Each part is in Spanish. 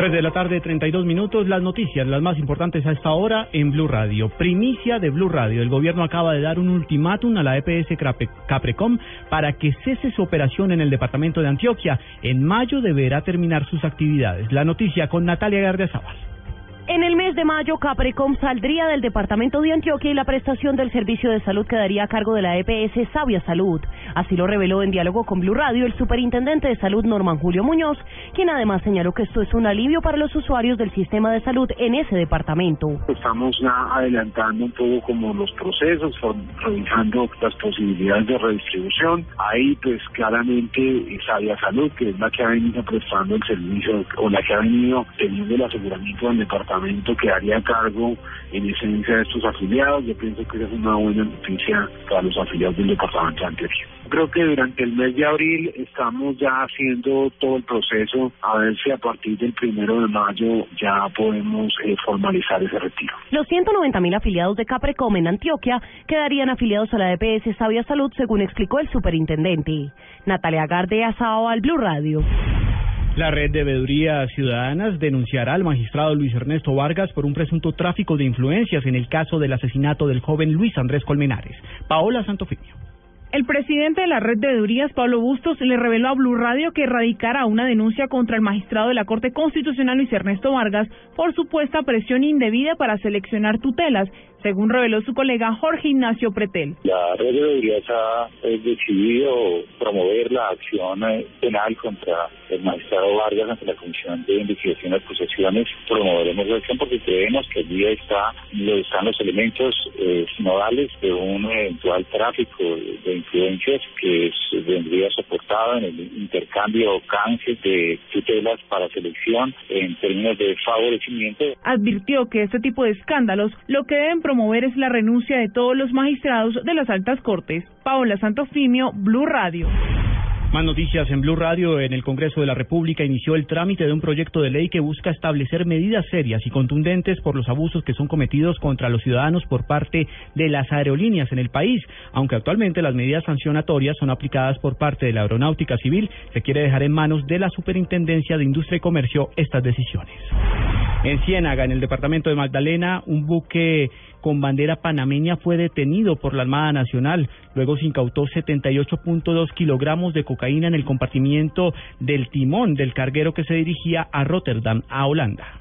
3 de la tarde, 32 minutos. Las noticias, las más importantes a esta hora en Blue Radio. Primicia de Blue Radio. El gobierno acaba de dar un ultimátum a la EPS Caprecom para que cese su operación en el departamento de Antioquia. En mayo deberá terminar sus actividades. La noticia con Natalia Gardiazabal. En el mes de mayo, Caprecom saldría del departamento de Antioquia y la prestación del servicio de salud quedaría a cargo de la EPS Sabia Salud. Así lo reveló en diálogo con Blue Radio el superintendente de salud Norman Julio Muñoz, quien además señaló que esto es un alivio para los usuarios del sistema de salud en ese departamento. Estamos adelantando un poco como los procesos, revisando las posibilidades de redistribución. Ahí pues claramente Sabia Salud, que es la que ha venido prestando el servicio o la que ha venido teniendo el aseguramiento del departamento que haría a cargo en esencia de estos afiliados. Yo pienso que es una buena noticia para los afiliados del departamento de Antioquia. Creo que durante el mes de abril estamos ya haciendo todo el proceso a ver si a partir del primero de mayo ya podemos eh, formalizar ese retiro. Los 190 mil afiliados de Caprecom en Antioquia quedarían afiliados a la EPS Sabia Salud, según explicó el superintendente. Natalia Gardea, Sao al Blue Radio. La red de veedurías ciudadanas denunciará al magistrado Luis Ernesto Vargas por un presunto tráfico de influencias en el caso del asesinato del joven Luis Andrés Colmenares. Paola Santofimio. El presidente de la red de veedurías, Pablo Bustos, le reveló a Blue Radio que erradicará una denuncia contra el magistrado de la Corte Constitucional Luis Ernesto Vargas por supuesta presión indebida para seleccionar tutelas según reveló su colega Jorge Ignacio Pretel. La red de veedurías ha decidido promover la acción eh, penal contra el magistrado Vargas ante la Comisión de Investigación de Acusaciones. Promoveremos la acción porque creemos que allí está, están los elementos eh, nodales de un eventual tráfico de influencias que vendría soportado en el intercambio o canje de tutelas para selección en términos de favorecimiento. Advirtió que este tipo de escándalos lo que deben promover es la renuncia de todos los magistrados de las altas cortes. Paola Santofimio, Blue Radio. Más noticias en Blue Radio. En el Congreso de la República inició el trámite de un proyecto de ley que busca establecer medidas serias y contundentes por los abusos que son cometidos contra los ciudadanos por parte de las aerolíneas en el país. Aunque actualmente las medidas sancionatorias son aplicadas por parte de la Aeronáutica Civil, se quiere dejar en manos de la Superintendencia de Industria y Comercio estas decisiones. En Ciénaga, en el departamento de Magdalena, un buque con bandera panameña fue detenido por la Armada Nacional. Luego se incautó 78.2 kilogramos de cocaína en el compartimiento del timón del carguero que se dirigía a Rotterdam, a Holanda.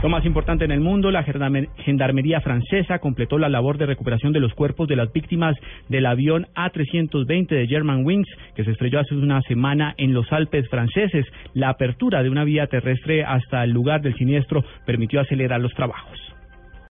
Lo más importante en el mundo, la Gendarmería francesa completó la labor de recuperación de los cuerpos de las víctimas del avión A320 de Germanwings que se estrelló hace una semana en los Alpes franceses. La apertura de una vía terrestre hasta el lugar del siniestro permitió acelerar los trabajos.